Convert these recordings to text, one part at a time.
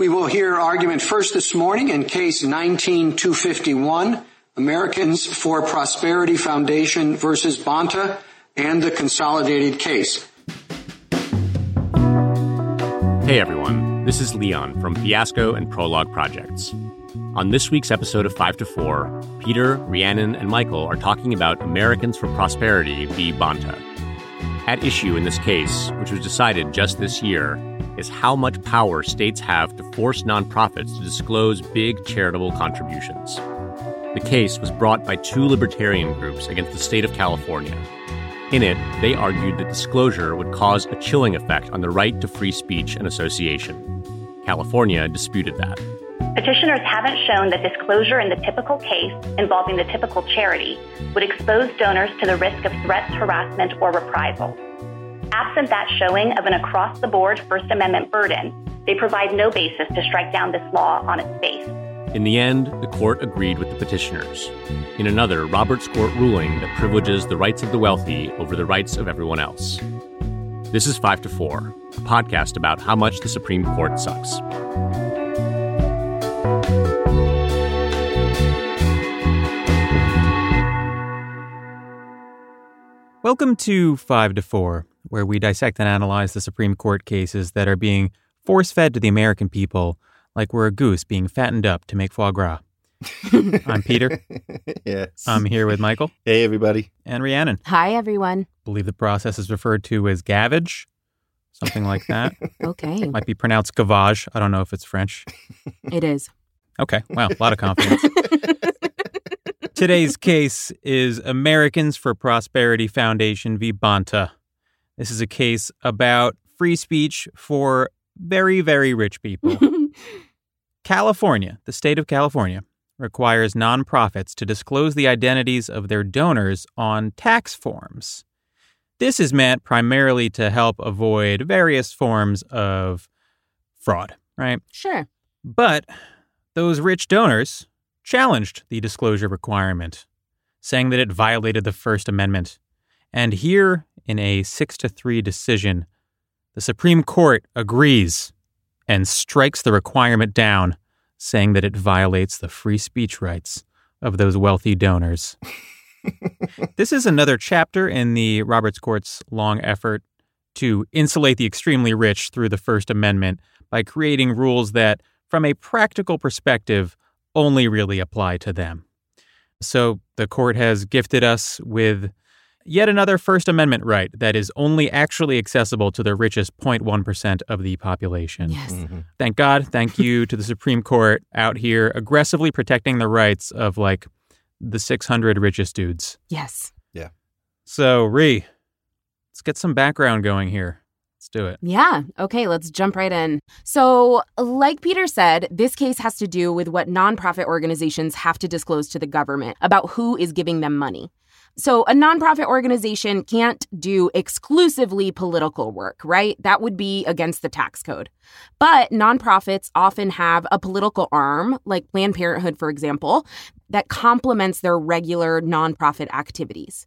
We will hear argument first this morning in case 19251, Americans for Prosperity Foundation versus Bonta and the consolidated case. Hey everyone, this is Leon from Fiasco and Prologue Projects. On this week's episode of 5 to 4, Peter, Rhiannon, and Michael are talking about Americans for Prosperity v. Bonta. At issue in this case, which was decided just this year, is how much power states have to force nonprofits to disclose big charitable contributions. The case was brought by two libertarian groups against the state of California. In it, they argued that disclosure would cause a chilling effect on the right to free speech and association. California disputed that. Petitioners haven't shown that disclosure in the typical case involving the typical charity would expose donors to the risk of threats, harassment, or reprisal. Absent that showing of an across the board First Amendment burden, they provide no basis to strike down this law on its face. In the end, the court agreed with the petitioners. In another, Roberts Court ruling that privileges the rights of the wealthy over the rights of everyone else. This is 5 to 4, a podcast about how much the Supreme Court sucks. Welcome to 5 to 4, where we dissect and analyze the Supreme Court cases that are being force fed to the American people like we're a goose being fattened up to make foie gras. I'm Peter. yes. I'm here with Michael. Hey, everybody. And Rhiannon. Hi, everyone. believe the process is referred to as gavage, something like that. Okay. Might be pronounced gavage. I don't know if it's French. it is. Okay. Wow. A lot of confidence. Today's case is Americans for Prosperity Foundation v. Bonta. This is a case about free speech for very, very rich people. California, the state of California, requires nonprofits to disclose the identities of their donors on tax forms. This is meant primarily to help avoid various forms of fraud, right? Sure. But those rich donors challenged the disclosure requirement, saying that it violated the First Amendment. And here, in a 6 to 3 decision, the Supreme Court agrees and strikes the requirement down, saying that it violates the free speech rights of those wealthy donors. this is another chapter in the Roberts Court's long effort to insulate the extremely rich through the First Amendment by creating rules that, from a practical perspective, only really apply to them. So the court has gifted us with yet another First Amendment right that is only actually accessible to the richest 0.1% of the population. Yes. Mm-hmm. Thank God. Thank you to the Supreme Court out here aggressively protecting the rights of like the 600 richest dudes. Yes. Yeah. So, Ree, let's get some background going here. Let's do it. Yeah. Okay, let's jump right in. So, like Peter said, this case has to do with what nonprofit organizations have to disclose to the government about who is giving them money. So, a nonprofit organization can't do exclusively political work, right? That would be against the tax code. But nonprofits often have a political arm, like Planned Parenthood, for example, that complements their regular nonprofit activities.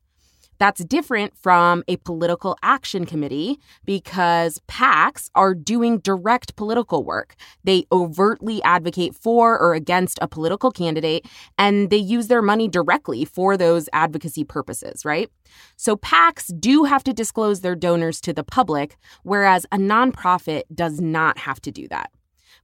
That's different from a political action committee because PACs are doing direct political work. They overtly advocate for or against a political candidate and they use their money directly for those advocacy purposes, right? So PACs do have to disclose their donors to the public, whereas a nonprofit does not have to do that.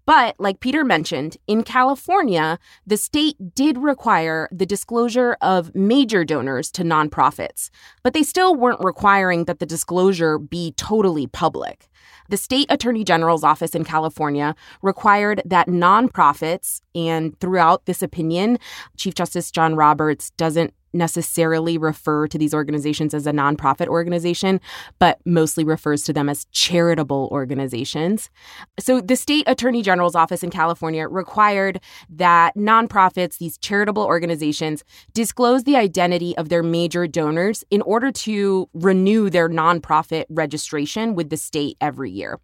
But, like Peter mentioned, in California, the state did require the disclosure of major donors to nonprofits, but they still weren't requiring that the disclosure be totally public. The state attorney general's office in California required that nonprofits, and throughout this opinion, Chief Justice John Roberts doesn't necessarily refer to these organizations as a nonprofit organization, but mostly refers to them as charitable organizations. So the state attorney general's office in California required that nonprofits, these charitable organizations, disclose the identity of their major donors in order to renew their nonprofit registration with the state every year.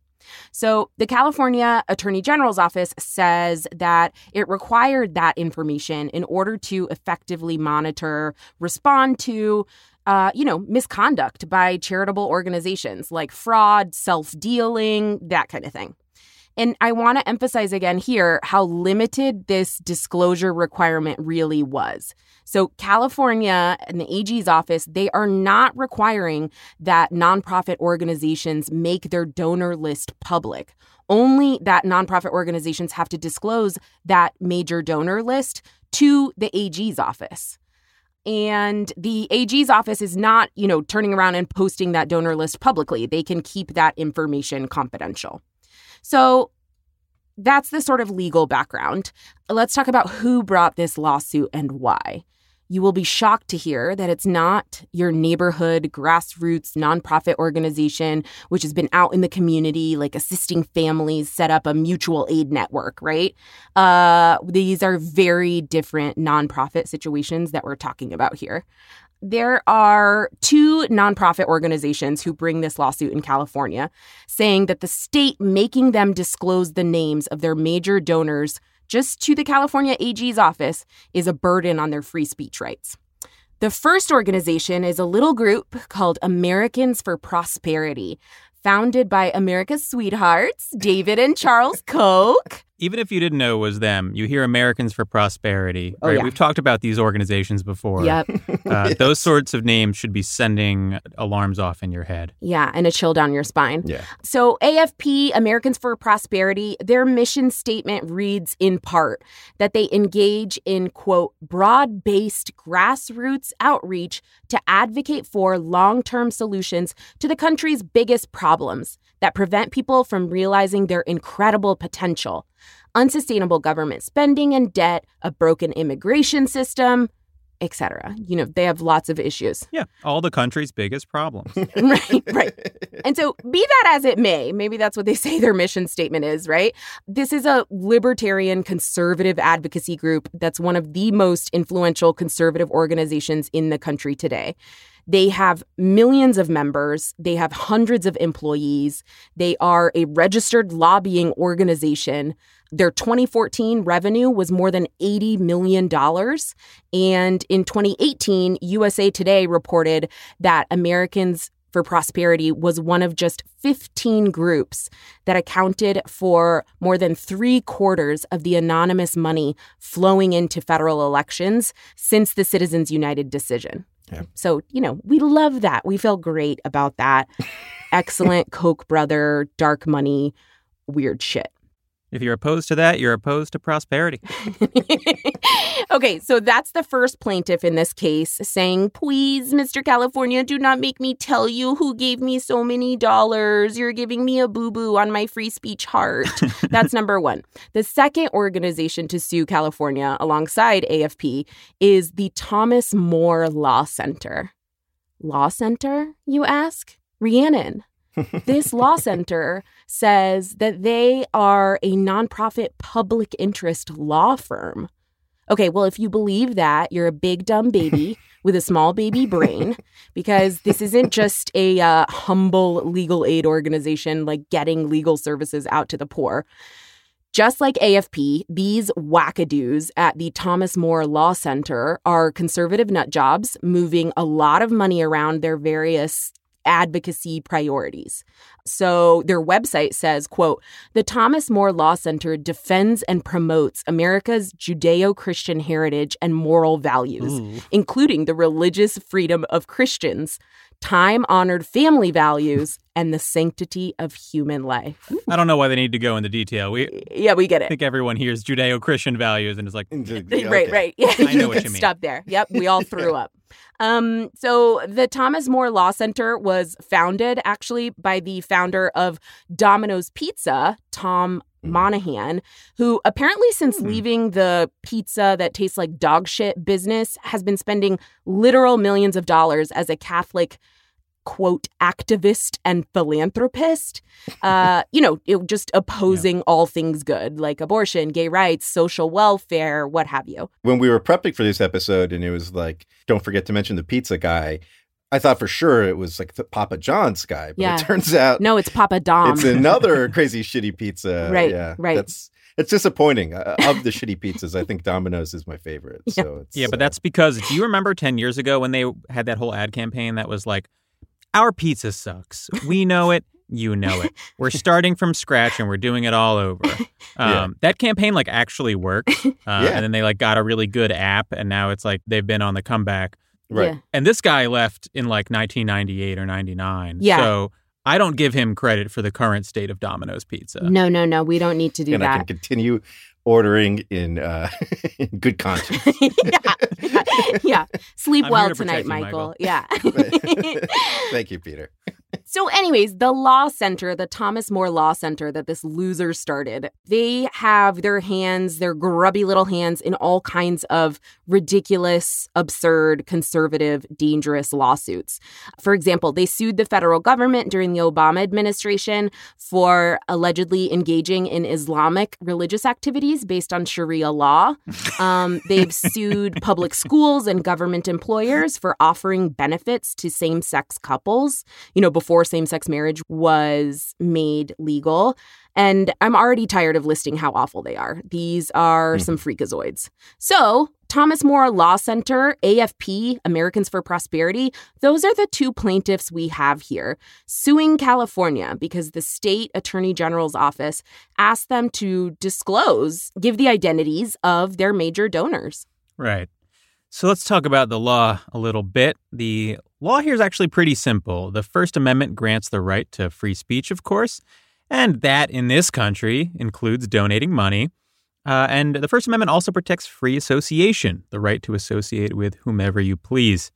So, the California Attorney General's office says that it required that information in order to effectively monitor, respond to, uh, you know, misconduct by charitable organizations like fraud, self dealing, that kind of thing. And I want to emphasize again here how limited this disclosure requirement really was. So, California and the AG's office, they are not requiring that nonprofit organizations make their donor list public. Only that nonprofit organizations have to disclose that major donor list to the AG's office. And the AG's office is not, you know, turning around and posting that donor list publicly. They can keep that information confidential. So that's the sort of legal background. Let's talk about who brought this lawsuit and why. You will be shocked to hear that it's not your neighborhood grassroots nonprofit organization, which has been out in the community, like assisting families set up a mutual aid network, right? Uh, these are very different nonprofit situations that we're talking about here. There are two nonprofit organizations who bring this lawsuit in California, saying that the state making them disclose the names of their major donors just to the California AG's office is a burden on their free speech rights. The first organization is a little group called Americans for Prosperity, founded by America's sweethearts, David and Charles Koch even if you didn't know it was them, you hear Americans for Prosperity. Oh, right? yeah. We've talked about these organizations before. Yep. Uh, Those sorts of names should be sending alarms off in your head. Yeah, and a chill down your spine. Yeah. So, AFP, Americans for Prosperity, their mission statement reads in part that they engage in, quote, broad based grassroots outreach to advocate for long term solutions to the country's biggest problems that prevent people from realizing their incredible potential unsustainable government spending and debt, a broken immigration system, etc. You know, they have lots of issues. Yeah, all the country's biggest problems. right, right. And so, be that as it may, maybe that's what they say their mission statement is, right? This is a libertarian conservative advocacy group that's one of the most influential conservative organizations in the country today. They have millions of members. They have hundreds of employees. They are a registered lobbying organization. Their 2014 revenue was more than $80 million. And in 2018, USA Today reported that Americans for Prosperity was one of just 15 groups that accounted for more than three quarters of the anonymous money flowing into federal elections since the Citizens United decision. Yeah. So, you know, we love that. We feel great about that. Excellent Koch brother, dark money, weird shit. If you're opposed to that, you're opposed to prosperity. okay, so that's the first plaintiff in this case saying, Please, Mr. California, do not make me tell you who gave me so many dollars. You're giving me a boo boo on my free speech heart. that's number one. The second organization to sue California alongside AFP is the Thomas More Law Center. Law Center, you ask? Rhiannon. this law center says that they are a nonprofit public interest law firm. Okay, well, if you believe that, you're a big dumb baby with a small baby brain because this isn't just a uh, humble legal aid organization like getting legal services out to the poor. Just like AFP, these wackadoos at the Thomas More Law Center are conservative nut jobs moving a lot of money around their various advocacy priorities. So their website says, quote, "The Thomas More Law Center defends and promotes America's Judeo-Christian heritage and moral values, including the religious freedom of Christians, time-honored family values, and the sanctity of human life." I don't know why they need to go into detail. We Yeah, we get it. I think everyone hears Judeo-Christian values and is like, Right, right. Yeah, I know what can you mean. Stop there. Yep, we all threw up. Um, so the Thomas More Law Center was founded actually by the founder of Domino's Pizza, Tom Monaghan, who apparently since Hmm. leaving the pizza that tastes like dog shit business has been spending literal millions of dollars as a Catholic quote activist and philanthropist uh you know it, just opposing all things good like abortion gay rights social welfare what have you when we were prepping for this episode and it was like, don't forget to mention the pizza guy, I thought for sure it was like the Papa John's guy. But Yeah. it turns out no it's papa dom it's another crazy shitty pizza. Right, Yeah. right. That's it's disappointing. Uh, of the shitty pizzas, I think Domino's is my favorite. Yeah. So it's Yeah, but uh, that's because do you remember 10 years ago when they had that whole ad campaign that was like, our pizza sucks. We know it. you know it. We're starting from scratch and we're doing it all over. Um, Yeah. That campaign like actually worked, uh, Yeah. and then they like got a really good app, and now it's like they've been on the comeback. Right. Yeah. And this guy left in like 1998 or 99. Yeah. So I don't give him credit for the current state of Domino's Pizza. No, no, no. We don't need to do that. and I can continue ordering in uh in good conscience. yeah. yeah. Sleep I'm well tonight, protect you, Michael. Michael. Yeah. Thank you, Peter. So, anyways, the Law Center, the Thomas More Law Center that this loser started, they have their hands, their grubby little hands, in all kinds of ridiculous, absurd, conservative, dangerous lawsuits. For example, they sued the federal government during the Obama administration for allegedly engaging in Islamic religious activities based on Sharia law. Um, they've sued public schools and government employers for offering benefits to same sex couples, you know, before same sex marriage was made legal. And I'm already tired of listing how awful they are. These are mm-hmm. some freakazoids. So, Thomas More Law Center, AFP, Americans for Prosperity, those are the two plaintiffs we have here suing California because the state attorney general's office asked them to disclose, give the identities of their major donors. Right. So let's talk about the law a little bit. The law here is actually pretty simple. The First Amendment grants the right to free speech, of course, and that in this country includes donating money. Uh, and the First Amendment also protects free association, the right to associate with whomever you please.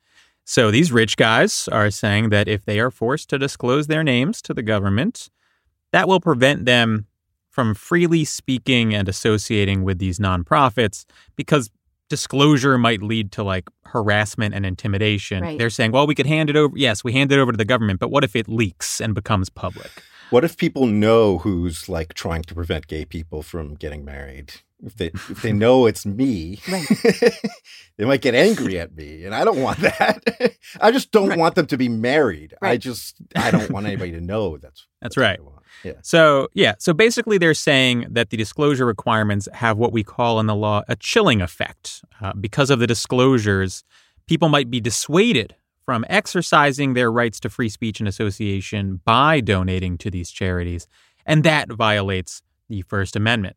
So these rich guys are saying that if they are forced to disclose their names to the government, that will prevent them from freely speaking and associating with these nonprofits because disclosure might lead to like harassment and intimidation. Right. They're saying, well, we could hand it over. Yes, we hand it over to the government, but what if it leaks and becomes public? What if people know who's like trying to prevent gay people from getting married? If they if they know it's me, Right. they might get angry at me, and I don't want that. I just don't want them to be married. I just I don't want anybody to know that's That's what right. So, yeah, so basically they're saying that the disclosure requirements have what we call in the law a chilling effect. Uh, because of the disclosures, people might be dissuaded from exercising their rights to free speech and association by donating to these charities, and that violates the First Amendment.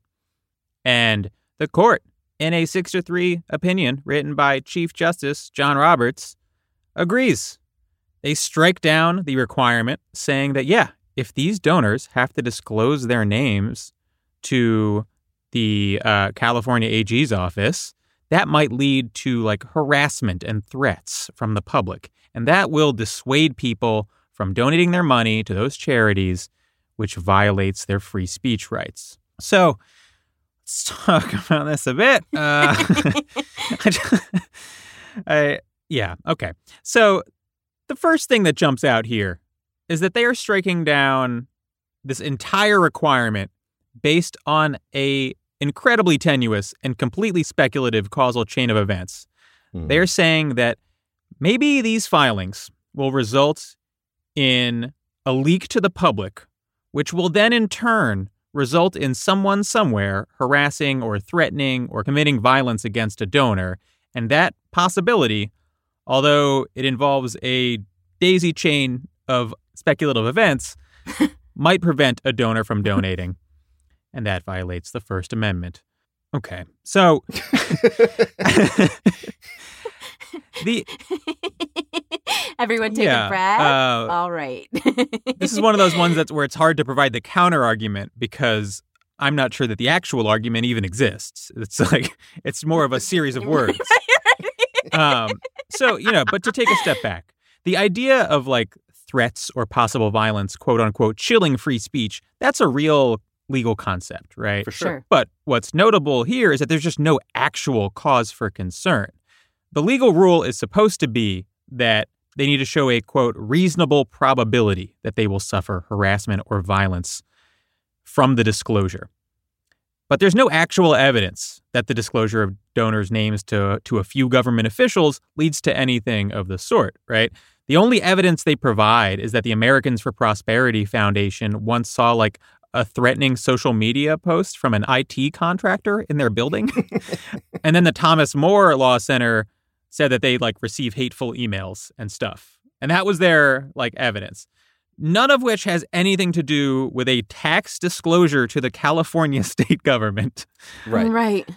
And the court, in a 6 to 3 opinion written by Chief Justice John Roberts, agrees. They strike down the requirement, saying that, yeah, if these donors have to disclose their names to the uh, California AG's office, that might lead to like harassment and threats from the public. And that will dissuade people from donating their money to those charities, which violates their free speech rights. So let's talk about this a bit. Uh, I, yeah, okay. So the first thing that jumps out here is that they are striking down this entire requirement based on a incredibly tenuous and completely speculative causal chain of events. Hmm. They're saying that maybe these filings will result in a leak to the public, which will then in turn result in someone somewhere harassing or threatening or committing violence against a donor. And that possibility, although it involves a daisy chain of speculative events, might prevent a donor from donating. And that violates the First Amendment. Okay. So the Everyone take Yeah, a breath. uh, All right. this is one of those ones that's where it's hard to provide the counter argument because I'm not sure that the actual argument even exists. It's like it's more of a series of words. Um, so you know, but to take a step back, the idea of like threats or possible violence, quote unquote, chilling free speech, that's a real legal concept, right? For sure. But what's notable here is that there's just no actual cause for concern. The legal rule is supposed to be that they need to show a quote reasonable probability that they will suffer harassment or violence from the disclosure. But there's no actual evidence that the disclosure of donors' names to, to a few government officials leads to anything of the sort, right? The only evidence they provide is that the Americans for Prosperity Foundation once saw like a threatening social media post from an IT contractor in their building. and then the Thomas More Law Center said that they like receive hateful emails and stuff. And that was their like evidence. None of which has anything to do with a tax disclosure to the California state government. Right. Right.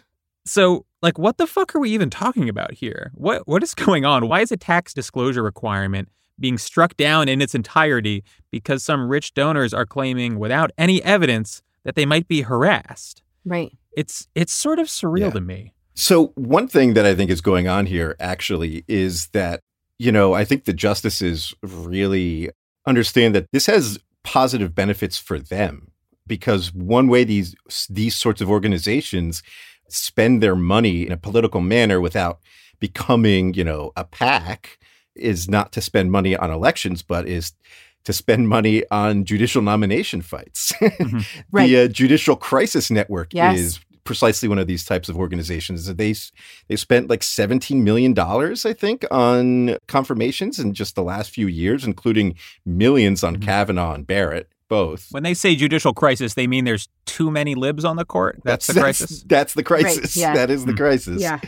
So, like, what the fuck are we even talking about here? What what is going on? Why is a tax disclosure requirement being struck down in its entirety because some rich donors are claiming without any evidence that they might be harassed? Right. It's it's sort of surreal Yeah. to me. So one thing that I think is going on here actually is that you know I think the justices really understand that this has positive benefits for them because one way these these sorts of organizations spend their money in a political manner without becoming you know a PAC is not to spend money on elections but is to spend money on judicial nomination fights. Right. The uh, Judicial Crisis Network Yes. is precisely one of these types of organizations. They they spent like seventeen million dollars, I think, on confirmations in just the last few years, including millions on Mhm. Kavanaugh and Barrett, both. When they say judicial crisis, they mean there's too many libs on the court. That's, the crisis. That's, the crisis. yeah. That is the Hmm. crisis. Yeah.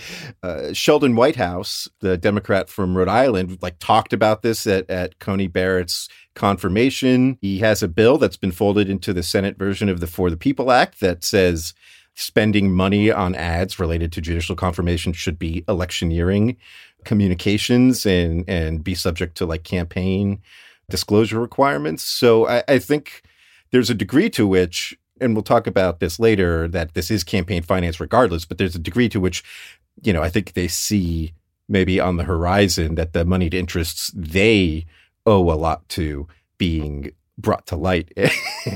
Uh, Sheldon Whitehouse, the Democrat from Rhode Island, like talked about this at, at Coney Barrett's confirmation. He has a bill that's been folded into the Senate version of the For the People Act that says spending money on ads related to judicial confirmation should be electioneering communications and and be subject to like campaign disclosure requirements. So I, I think there's a degree to which, and we'll talk about this later, that this is campaign finance regardless, but there's a degree to which, you know, I think they see maybe on the horizon that the moneyed interests they owe a lot to being brought to light and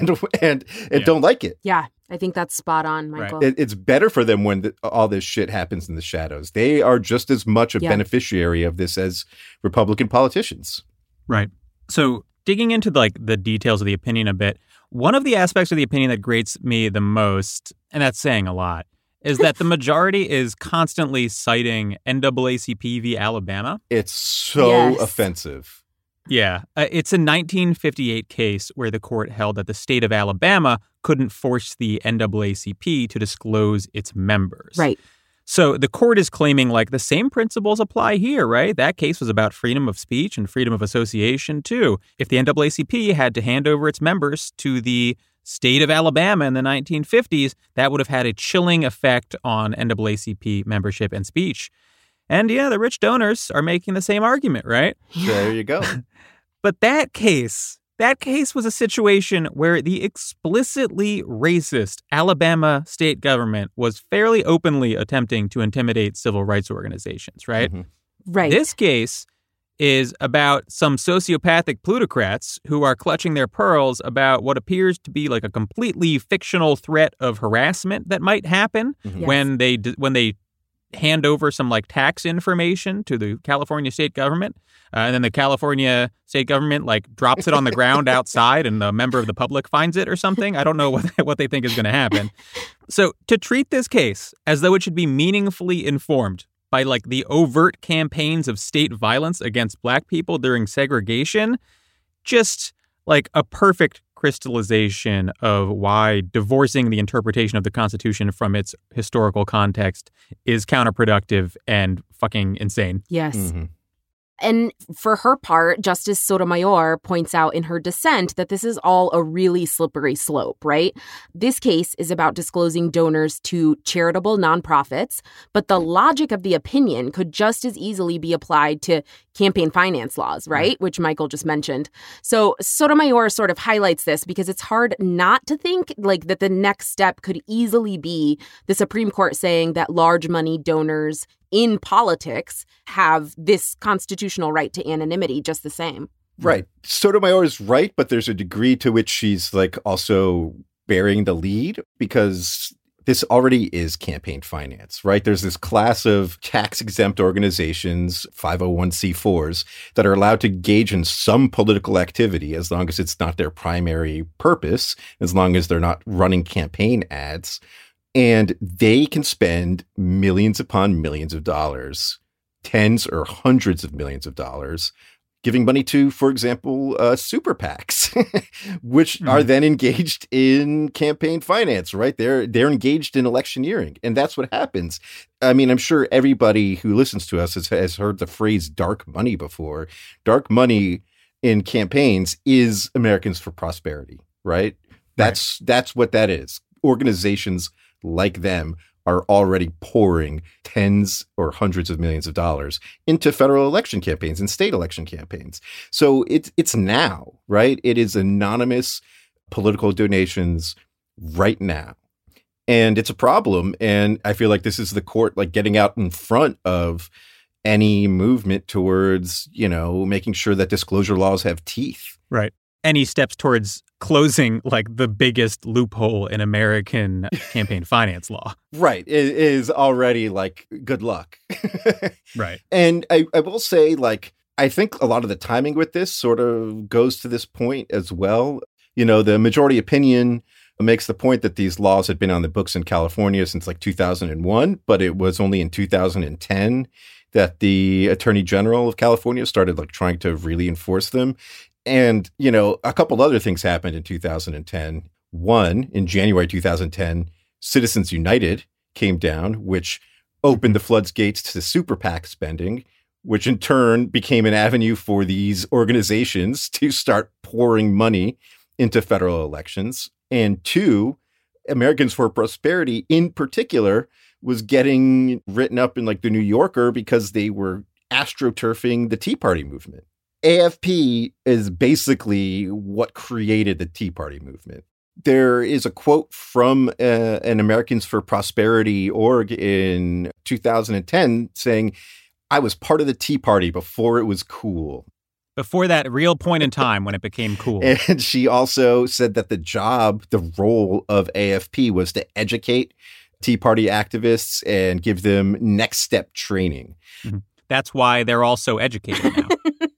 and, and Yeah. don't like it. Yeah. I think that's spot on, Right. Michael. It, it's better for them when the, all this shit happens in the shadows. They are just as much a Yeah. beneficiary of this as Republican politicians. Right. So digging into like the details of the opinion a bit, one of the aspects of the opinion that grates me the most, and that's saying a lot, is that the majority is constantly citing NAACP v. Alabama. It's so Yes. offensive. Yeah, uh, it's a 1958 case where the court held that the state of Alabama couldn't force the NAACP to disclose its members. right. So the court is claiming like the same principles apply here, right? That case was about freedom of speech and freedom of association too. If the NAACP had to hand over its members to the state of Alabama in the 1950s, that would have had a chilling effect on NAACP membership and speech. And yeah, the rich donors are making the same argument, right? There you go. But that case, that case was a situation where the explicitly racist Alabama state government was fairly openly attempting to intimidate civil rights organizations, right? Mhm. Right. This case is about some sociopathic plutocrats who are clutching their pearls about what appears to be like a completely fictional threat of harassment that might happen Mhm. Yes. when they when they hand over some like tax information to the California state government, uh, and then the California state government like drops it on the ground outside, and a member of the public finds it or something. I don't know what what they think is going to happen. So to treat this case as though it should be meaningfully informed by like the overt campaigns of state violence against black people during segregation, just like a perfect crystallization of why divorcing the interpretation of the Constitution from its historical context is counterproductive and fucking insane. yes. Mhm. And for her part, Justice Sotomayor points out in her dissent that this is all a really slippery slope, right? This case is about disclosing donors to charitable nonprofits, but the logic of the opinion could just as easily be applied to campaign finance laws, right? Which Michael just mentioned. So Sotomayor sort of highlights this because it's hard not to think like that the next step could easily be the Supreme Court saying that large money donors in politics have this constitutional right to anonymity just the same. Right. Sotomayor is right, but there's a degree to which she's like also bearing the lead because this already is campaign finance, right? There's this class of tax exempt organizations, 501c4s, that are allowed to engage in some political activity as long as it's not their primary purpose, as long as they're not running campaign ads. And they can spend millions upon millions of dollars, tens or hundreds of millions of dollars giving money to, for example, uh, super PACs, which are Mhm. then engaged in campaign finance. Right? They're they're engaged in electioneering, and that's what happens. I mean, I'm sure everybody who listens to us has, has heard the phrase "dark money" before. Dark money in campaigns is Americans for Prosperity, right? That's right. that's what that is. Organizations like them are already pouring tens or hundreds of millions of dollars into federal election campaigns and state election campaigns. So it's it's now, right? It is anonymous political donations right now. And it's a problem and I feel like this is the court like getting out in front of any movement towards, you know, making sure that disclosure laws have teeth. Right. Any steps towards closing like the biggest loophole in American campaign finance law. Right. It is already like good luck. right. And I, I will say, like, I think a lot of the timing with this sort of goes to this point as well. You know, the majority opinion makes the point that these laws had been on the books in California since like 2001, but it was only in 2010 that the Attorney General of California started like trying to really enforce them. And, you know, a couple other things happened in 2010. One, in January 2010, Citizens United came down, which opened the floodgates to super PAC spending, which in turn became an avenue for these organizations to start pouring money into federal elections. And two, Americans for Prosperity in particular was getting written up in like the New Yorker because they were astroturfing the Tea Party movement. AFP is basically what created the Tea Party movement. There is a quote from uh, an Americans for Prosperity org in 2010 saying, I was part of the Tea Party before it was cool. Before that real point in time when it became cool. And she also said that the job, the role of AFP was to educate Tea Party activists and give them next step training. Mm-hmm. That's why they're all so educated now.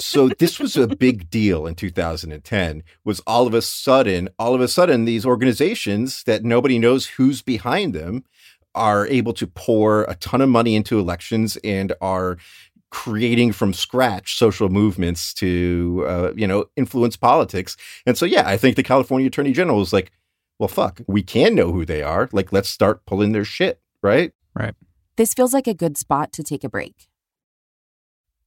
so this was a big deal in 2010 was all of a sudden all of a sudden these organizations that nobody knows who's behind them are able to pour a ton of money into elections and are creating from scratch social movements to uh, you know influence politics. And so yeah i think the california attorney general was like well fuck we can know who they are. Like let's start pulling their shit right? Right. This feels like a good spot to take a break.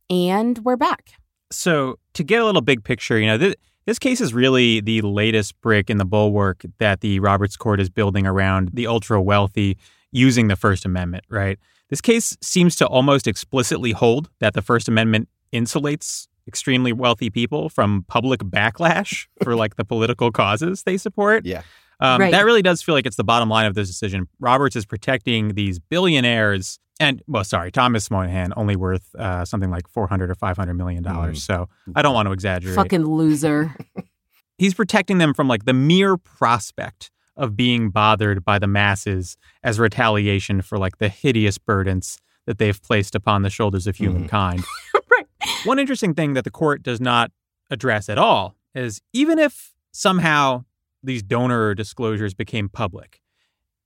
And we're back so, to get a little big picture, you know, this, this case is really the latest brick in the bulwark that the Roberts Court is building around the ultra wealthy using the First Amendment, right? This case seems to almost explicitly hold that the First Amendment insulates extremely wealthy people from public backlash for like the political causes they support. Yeah. Um, right. That really does feel like it's the bottom line of this decision. Roberts is protecting these billionaires and well, sorry, Thomas Moynihan only worth uh, something like four hundred or five hundred million dollars. Mm. So I don't want to exaggerate. Fucking loser. He's protecting them from like the mere prospect of being bothered by the masses as retaliation for like the hideous burdens that they've placed upon the shoulders of mm-hmm. humankind. Mm. right. One interesting thing that the court does not address at all is even if somehow these donor disclosures became public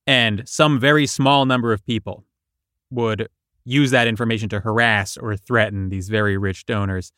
and some very small number of people would use that information to harass or threaten these very rich donors,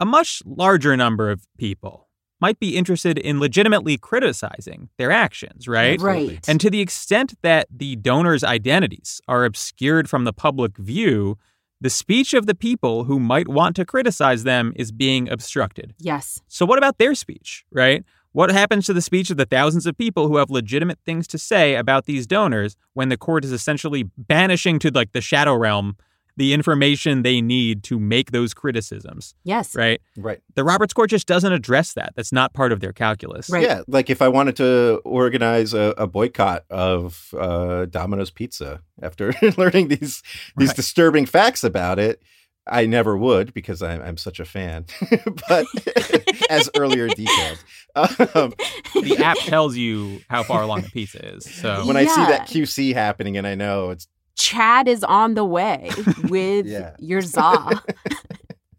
a much larger number of people might be interested in legitimately criticizing their actions, right? Right. And to the extent that the donors' identities are obscured from the public view, the speech of the people who might want to criticize them is being obstructed. Yes. So, what about their speech, right? What happens to the speech of the thousands of people who have legitimate things to say about these donors when the court is essentially banishing to like the shadow realm the information they need to make those criticisms? Yes. Right? Right. The Roberts Court just doesn't address that. That's not part of their calculus. Right. Yeah. Like if I wanted to organize a, a boycott of uh, Domino's Pizza after learning these these right. disturbing facts about it, I never would because I'm, I'm such a fan. but as earlier detailed, um, the app tells you how far along the pizza is. So when yeah. I see that QC happening, and I know it's Chad is on the way with your za.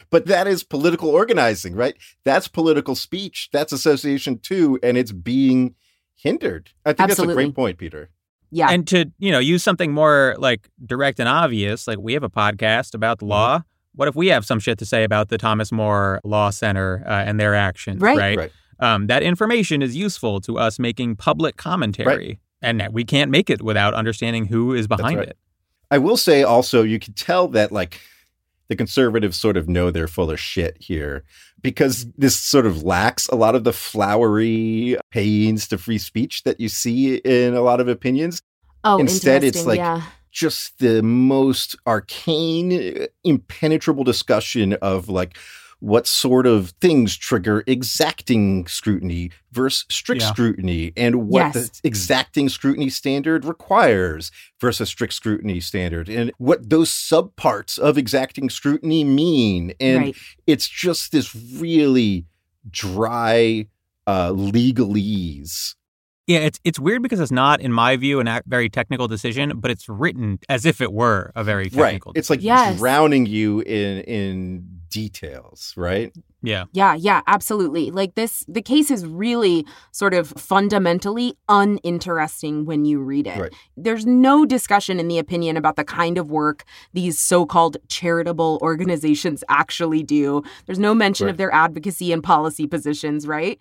but that is political organizing, right? That's political speech. That's association too, and it's being hindered. I think Absolutely. that's a great point, Peter. Yeah. And to, you know, use something more like direct and obvious, like we have a podcast about the mm-hmm. Law what if we have some shit to say about the Thomas More Law Center uh, and their actions, right? Right. right. Um, that information is useful to us making public commentary, right. and we can't make it without understanding who is behind right. it. I will say also, you can tell that like the conservatives sort of know they're full of shit here because this sort of lacks a lot of the flowery pains to free speech that you see in a lot of opinions. Oh, Instead, it's like yeah. Just the most arcane, impenetrable discussion of like what sort of things trigger exacting scrutiny versus strict Yeah. scrutiny and what Yes. the exacting scrutiny standard requires versus strict scrutiny standard and what those subparts of exacting scrutiny mean and right. it's just this really dry uh legalese Yeah, it's it's weird because it's not, in my view, a very technical decision, but it's written as if it were a very technical. right technical. it's like Yes. drowning you in in details right yeah, Yeah, yeah, absolutely. Like this, the case is really sort of fundamentally uninteresting when you read it. Right. There's no discussion in the opinion about the kind of work these so called charitable organizations actually do. There's no mention of their advocacy and policy positions, right?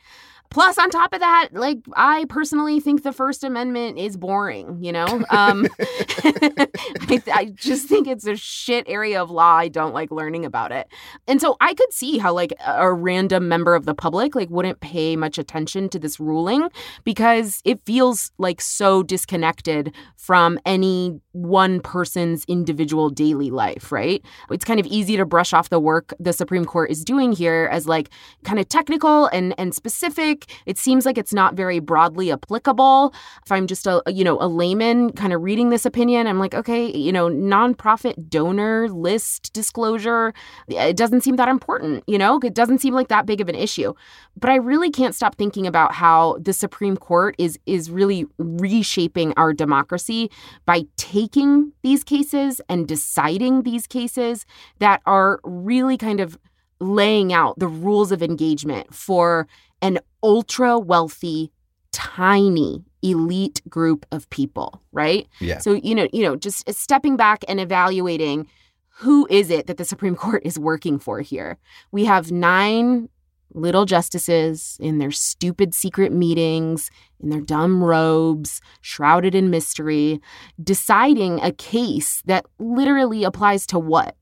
Plus, on top of that, like I personally think the First Amendment is boring. You know, um, I, I just think it's a shit area of law. I don't like learning about it. And so I could see how like a random member of the public like wouldn't pay much attention to this ruling because it feels like so disconnected from any one person's individual daily life, right? It's kind of easy to brush off the work the Supreme Court is doing here as like kind of technical and and specific. It seems like it's not very broadly applicable. If I'm just a you know a layman kind of reading this opinion, I'm like, okay, you know, nonprofit donor list disclosure eh, it doesn't seem that important, you know? It doesn't seem like that big of an issue. But I really can't stop thinking about how the Supreme Court is is really reshaping our democracy by taking these cases and deciding these cases that are really kind of laying out the rules of engagement for an ultra wealthy tiny elite group of people, right? yeah So, you know, you know, just stepping back and evaluating who is it that the Supreme Court is working for here? We have nine little justices in their stupid secret meetings, in their dumb robes, shrouded in mystery, deciding a case that literally applies to what?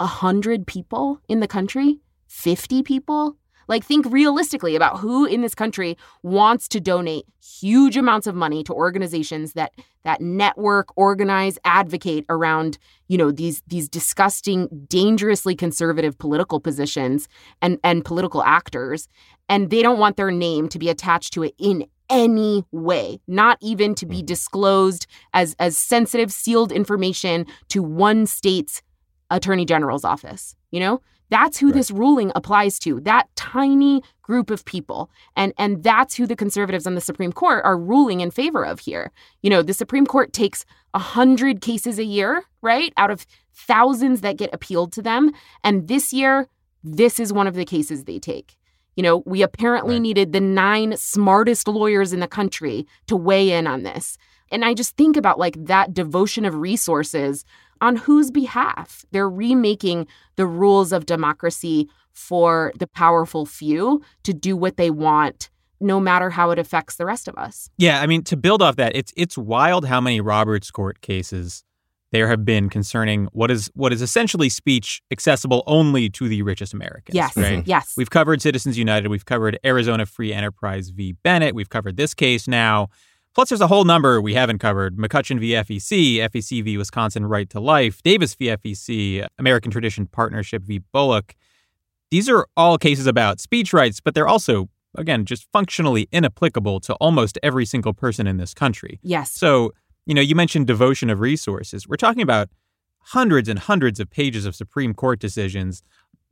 A hundred people in the country? 50 people? Like, think realistically about who in this country wants to donate huge amounts of money to organizations that that network, organize, advocate around, you know, these these disgusting, dangerously conservative political positions and and political actors, and they don't want their name to be attached to it in any way, not even to be mm. disclosed as as sensitive, sealed information to one state's attorney general's office. You know, that's who Right. this ruling applies to. That tiny group of people, and and that's who the conservatives on the Supreme Court are ruling in favor of here. You know, the Supreme Court takes a hundred cases a year, right, out of thousands that get appealed to them, and this year, this is one of the cases they take. You know, we apparently Right. needed the nine smartest lawyers in the country to weigh in on this. And I just think about like that devotion of resources on whose behalf? They're remaking the rules of democracy for the powerful few to do what they want, no matter how it affects the rest of us. yeah. I mean, to build off that, it's it's wild how many Roberts Court cases there have been concerning what is what is essentially speech accessible only to the richest Americans. Yes. right. Mm-hmm. Yes. We've covered Citizens United. We've covered Arizona Free Enterprise v. Bennett. We've covered this case now. Plus, there's a whole number we haven't covered McCutcheon v. FEC, FEC v. Wisconsin Right to Life, Davis v. FEC, American Tradition Partnership v. Bullock. These are all cases about speech rights, but they're also, again, just functionally inapplicable to almost every single person in this country. yes. So, you know, you mentioned devotion of resources. We're talking about hundreds and hundreds of pages of Supreme Court decisions,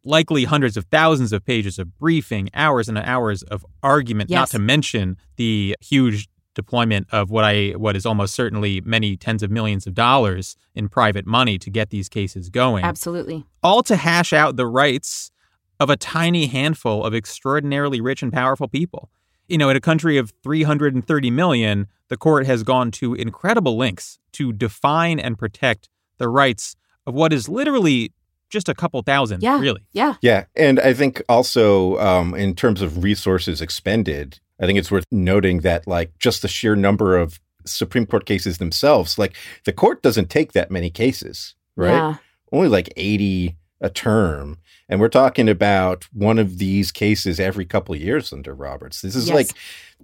likely hundreds of thousands of pages of briefing, hours and hours of argument, not to mention the huge deployment of what I what is almost certainly many tens of millions of dollars in private money to get these cases going. Absolutely. All to hash out the rights of a tiny handful of extraordinarily rich and powerful people. You know, in a country of 330 million, the court has gone to incredible lengths to define and protect the rights of what is literally just a couple thousand, Yeah. really. Yeah. Yeah, and I think also um, in terms of resources expended, I think it's worth noting that like just the sheer number of Supreme Court cases themselves, like the court doesn't take that many cases, right? Yeah. Only like eighty a term. And we're talking about one of these cases every couple of years under Roberts. This is Yes. like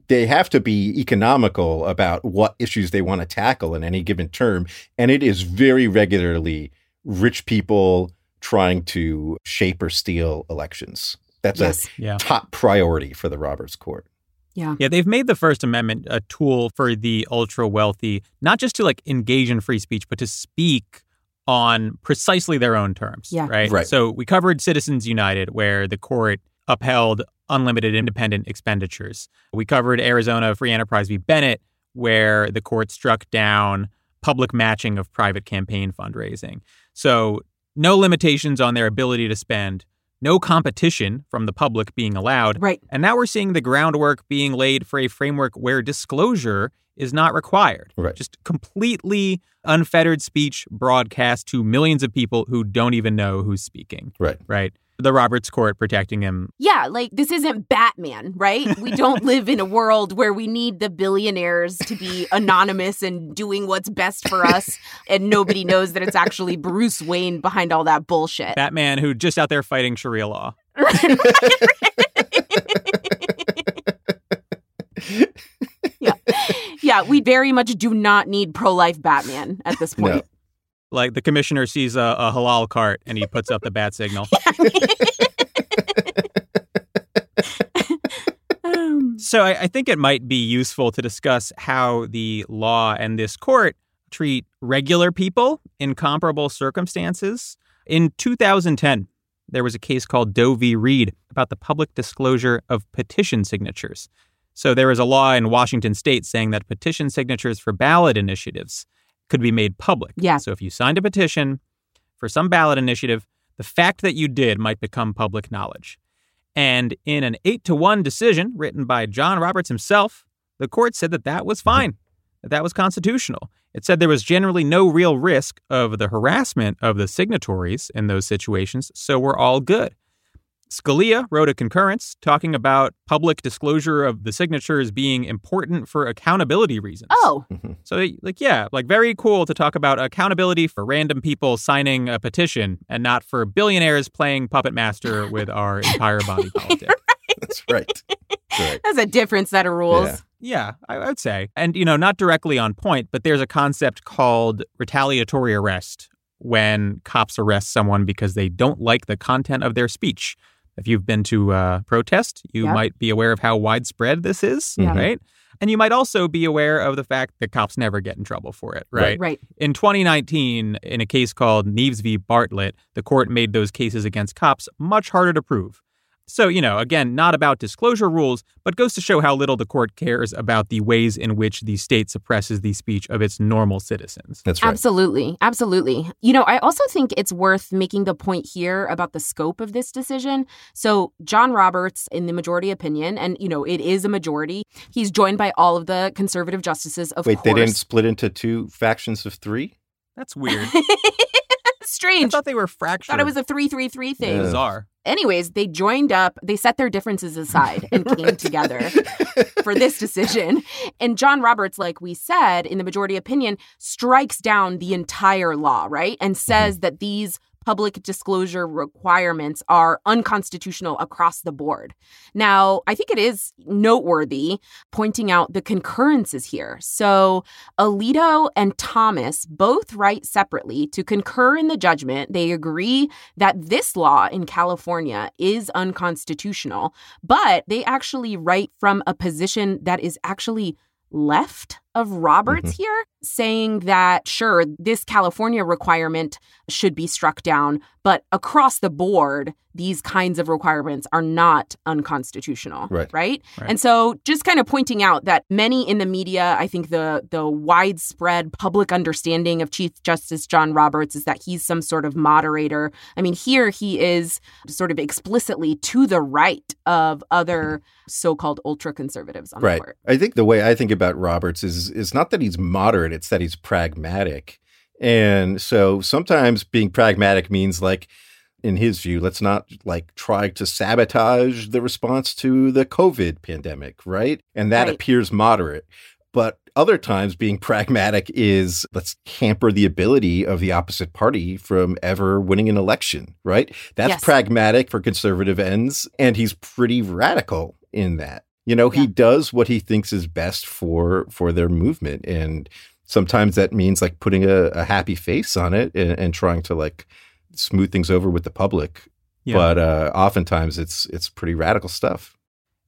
they have to be economical about what issues they want to tackle in any given term. And it is very regularly rich people trying to shape or steal elections. That's Yes. Yeah. a top priority for the Roberts Court. Yeah. Yeah, they've made the First Amendment a tool for the ultra wealthy, not just to like engage in free speech, but to speak on precisely their own terms. Yeah. Right. Right. So we covered Citizens United, where the court upheld unlimited independent expenditures. We covered Arizona Free Enterprise v. Bennett, where the court struck down public matching of private campaign fundraising. So no limitations on their ability to spend, no competition from the public being allowed. Right. And now we're seeing the groundwork being laid for a framework where disclosure is not required. Right. Just completely unfettered speech broadcast to millions of people who don't even know who's speaking. Right. Right. The Roberts Court protecting him. Yeah, like this isn't Batman, right? We don't live in a world where we need the billionaires to be anonymous and doing what's best for us, and nobody knows that it's actually Bruce Wayne behind all that bullshit. Batman, who just out there fighting Sharia law. yeah. yeah, we very much do not need pro life Batman at this point. Like the commissioner sees a, a halal cart and he puts up the bat signal. Um, So I, I think it might be useful to discuss how the law and this court treat regular people in comparable circumstances. In 2010, there was a case called Doe v. Reed about the public disclosure of petition signatures. So there was a law in Washington state saying that petition signatures for ballot initiatives could be made public. Yeah. So if you signed a petition for some ballot initiative, the fact that you did might become public knowledge. And in an eight to one decision written by John Roberts himself, the court said that that was fine, that that was constitutional. It said there was generally no real risk of the harassment of the signatories in those situations, so we're all good. Scalia wrote a concurrence talking about public disclosure of the signatures being important for accountability reasons. oh, mm-hmm. So, like, yeah, like very cool to talk about accountability for random people signing a petition and not for billionaires playing puppet master with our entire body politic. That's right. That's right. that's a different set of rules. Yeah. Yeah, I I would say. And, you know, not directly on point, but there's a concept called retaliatory arrest when cops arrest someone because they don't like the content of their speech. If you've been to a protest, you Yep. might be aware of how widespread this is, Yeah. right? And you might also be aware of the fact that cops never get in trouble for it, right? Right. In 2019, in a case called Nieves v. Bartlett, the court made those cases against cops much harder to prove. So, you know, again, not about disclosure rules, but goes to show how little the court cares about the ways in which the state suppresses the speech of its normal citizens. That's right. Absolutely. Absolutely. You know, I also think it's worth making the point here about the scope of this decision. So, John Roberts, in the majority opinion, and, you know, it is a majority, he's joined by all of the conservative justices, of Wait, course. they didn't split into two factions of three? That's weird. Strange. I thought they were fractured. thought it was a 333 thing. Yeah. bizarre. Anyways, they joined up, they set their differences aside and came together for this decision. And John Roberts, like we said, in the majority opinion, strikes down the entire law, right? And says mm-hmm. that these public disclosure requirements are unconstitutional across the board. Now, I think it is noteworthy pointing out the concurrences here. So, Alito and Thomas both write separately to concur in the judgment. They agree that this law in California is unconstitutional, but they actually write from a position that is actually left of Roberts mm-hmm. here, saying that sure, this California requirement should be struck down, but across the board, these kinds of requirements are not unconstitutional. Right. Right. Right. And so just kind of pointing out that many in the media, I think the the widespread public understanding of Chief Justice John Roberts is that he's some sort of moderator. I mean, here he is sort of explicitly to the right of other mm-hmm. so-called ultra conservatives on the Right. court. I think the way I think about Roberts is is not that he's moderate, it's that he's pragmatic. And so sometimes being pragmatic means like in his view, let's not like try to sabotage the response to the COVID pandemic, right? And that Right. appears moderate. But other times being pragmatic is let's hamper the ability of the opposite party from ever winning an election, right? That's Yes. pragmatic for conservative ends. And he's pretty radical in that. You know, he does what he thinks is best for for their movement. And sometimes that means like putting a, a happy face on it and, and trying to like smooth things over with the public. Yeah. But uh, oftentimes it's it's pretty radical stuff.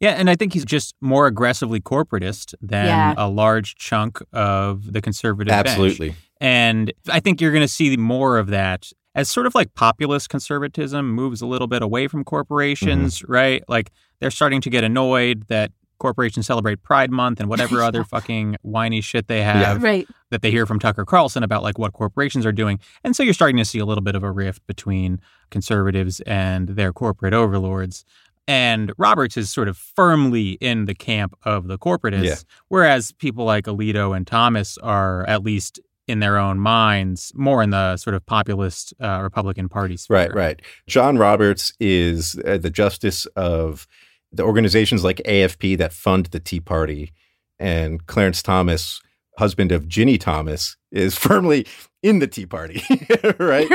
Yeah, and I think he's just more aggressively corporatist than Yeah. a large chunk of the conservative bench. Absolutely. And I think you're going to see more of that as sort of like populist conservatism moves a little bit away from corporations, Mm-hmm. right? Like they're starting to get annoyed that corporations celebrate Pride Month and whatever other fucking whiny shit they have Right. that they hear from Tucker Carlson about like what corporations are doing. And so you're starting to see a little bit of a rift between conservatives and their corporate overlords. And Roberts is sort of firmly in the camp of the corporatists, Yeah. whereas people like Alito and Thomas are at least in their own minds more in the sort of populist uh, Republican Party sphere. Right, right. John Roberts is uh, the justice of the organizations like AFP that fund the Tea Party, and Clarence Thomas, husband of Ginni Thomas, is firmly in the Tea Party. right,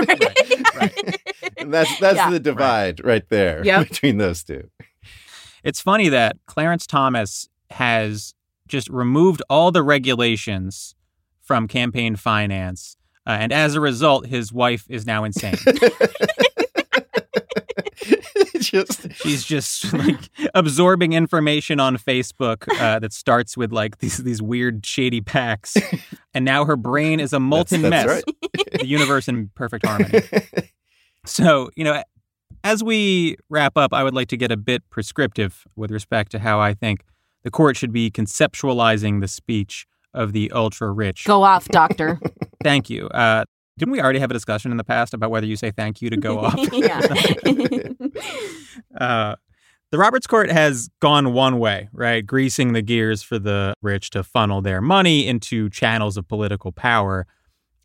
right. And that's that's Yeah. the divide right, there Yep. between those two. It's funny that Clarence Thomas has just removed all the regulations from campaign finance. Uh, and as a result, his wife is now insane. Just She's just like absorbing information on Facebook uh, that starts with like these these weird shady PACs, and now her brain is a molten that's mess. The universe in perfect harmony. So you know, as we wrap up, I would like to get a bit prescriptive with respect to how I think the court should be conceptualizing the speech of the ultra rich. Go off, doctor. Thank you. Uh, didn't we already have a discussion in the past about whether you say thank you to go off? yeah. uh, the Roberts Court has gone one way, right? Greasing the gears for the rich to funnel their money into channels of political power.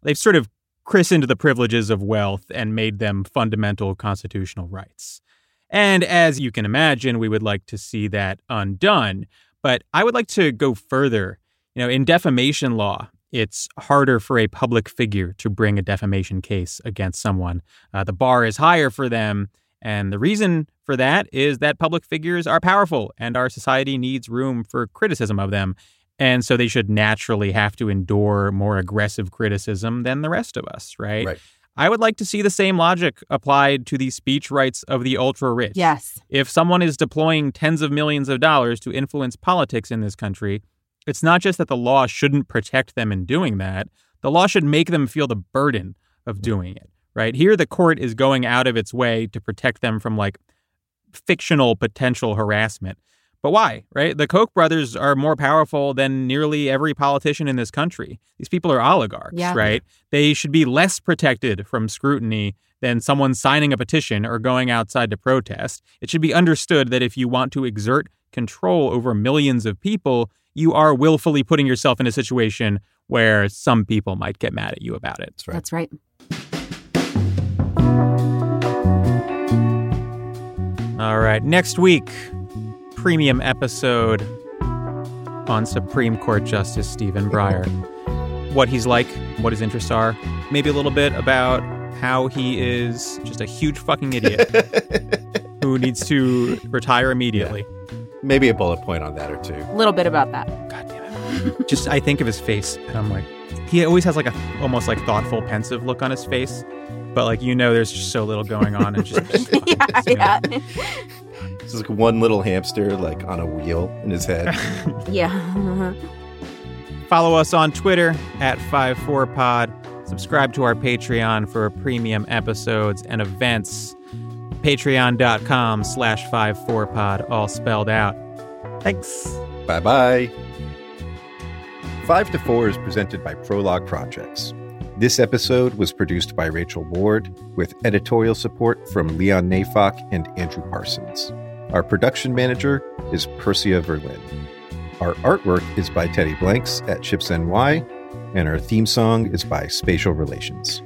They've sort of christened the privileges of wealth and made them fundamental constitutional rights. And as you can imagine, we would like to see that undone. But I would like to go further. You know, in defamation law, it's harder for a public figure to bring a defamation case against someone. Uh, the bar is higher for them. And the reason for that is that public figures are powerful and our society needs room for criticism of them. And so they should naturally have to endure more aggressive criticism than the rest of us, right? Right. I would like to see the same logic applied to the speech rights of the ultra rich. yes. If someone is deploying tens of millions of dollars to influence politics in this country, it's not just that the law shouldn't protect them in doing that, the law should make them feel the burden of doing it, right? Here, the court is going out of its way to protect them from like fictional potential harassment. But why, right? The Koch brothers are more powerful than nearly every politician in this country. These people are oligarchs, Yeah. right? They should be less protected from scrutiny than someone signing a petition or going outside to protest. It should be understood that if you want to exert control over millions of people, you are willfully putting yourself in a situation where some people might get mad at you about it. That's right. That's right. All right, next week, premium episode on Supreme Court Justice Stephen Breyer. What he's like, what his interests are, maybe a little bit about how he is just a huge fucking idiot who needs to retire immediately. Maybe a bullet point on that or two. A little bit about that. God damn it. just I think of his face and I'm like, he always has like a almost like thoughtful, pensive look on his face. But like you know, there's just so little going on, and just, just yeah, pisses me yeah. It's like one little hamster like on a wheel in his head. yeah. Follow us on Twitter at 54pod. Subscribe to our Patreon for premium episodes and events. Patreon.com slash 54pod, all spelled out. Thanks. Bye bye. Five to Four is presented by Prologue Projects. This episode was produced by Rachel Ward with editorial support from Leon Neyfakh and Andrew Parsons. Our production manager is Persia Verlin. Our artwork is by Teddy Blanks at Chips NY, and our theme song is by Spatial Relations.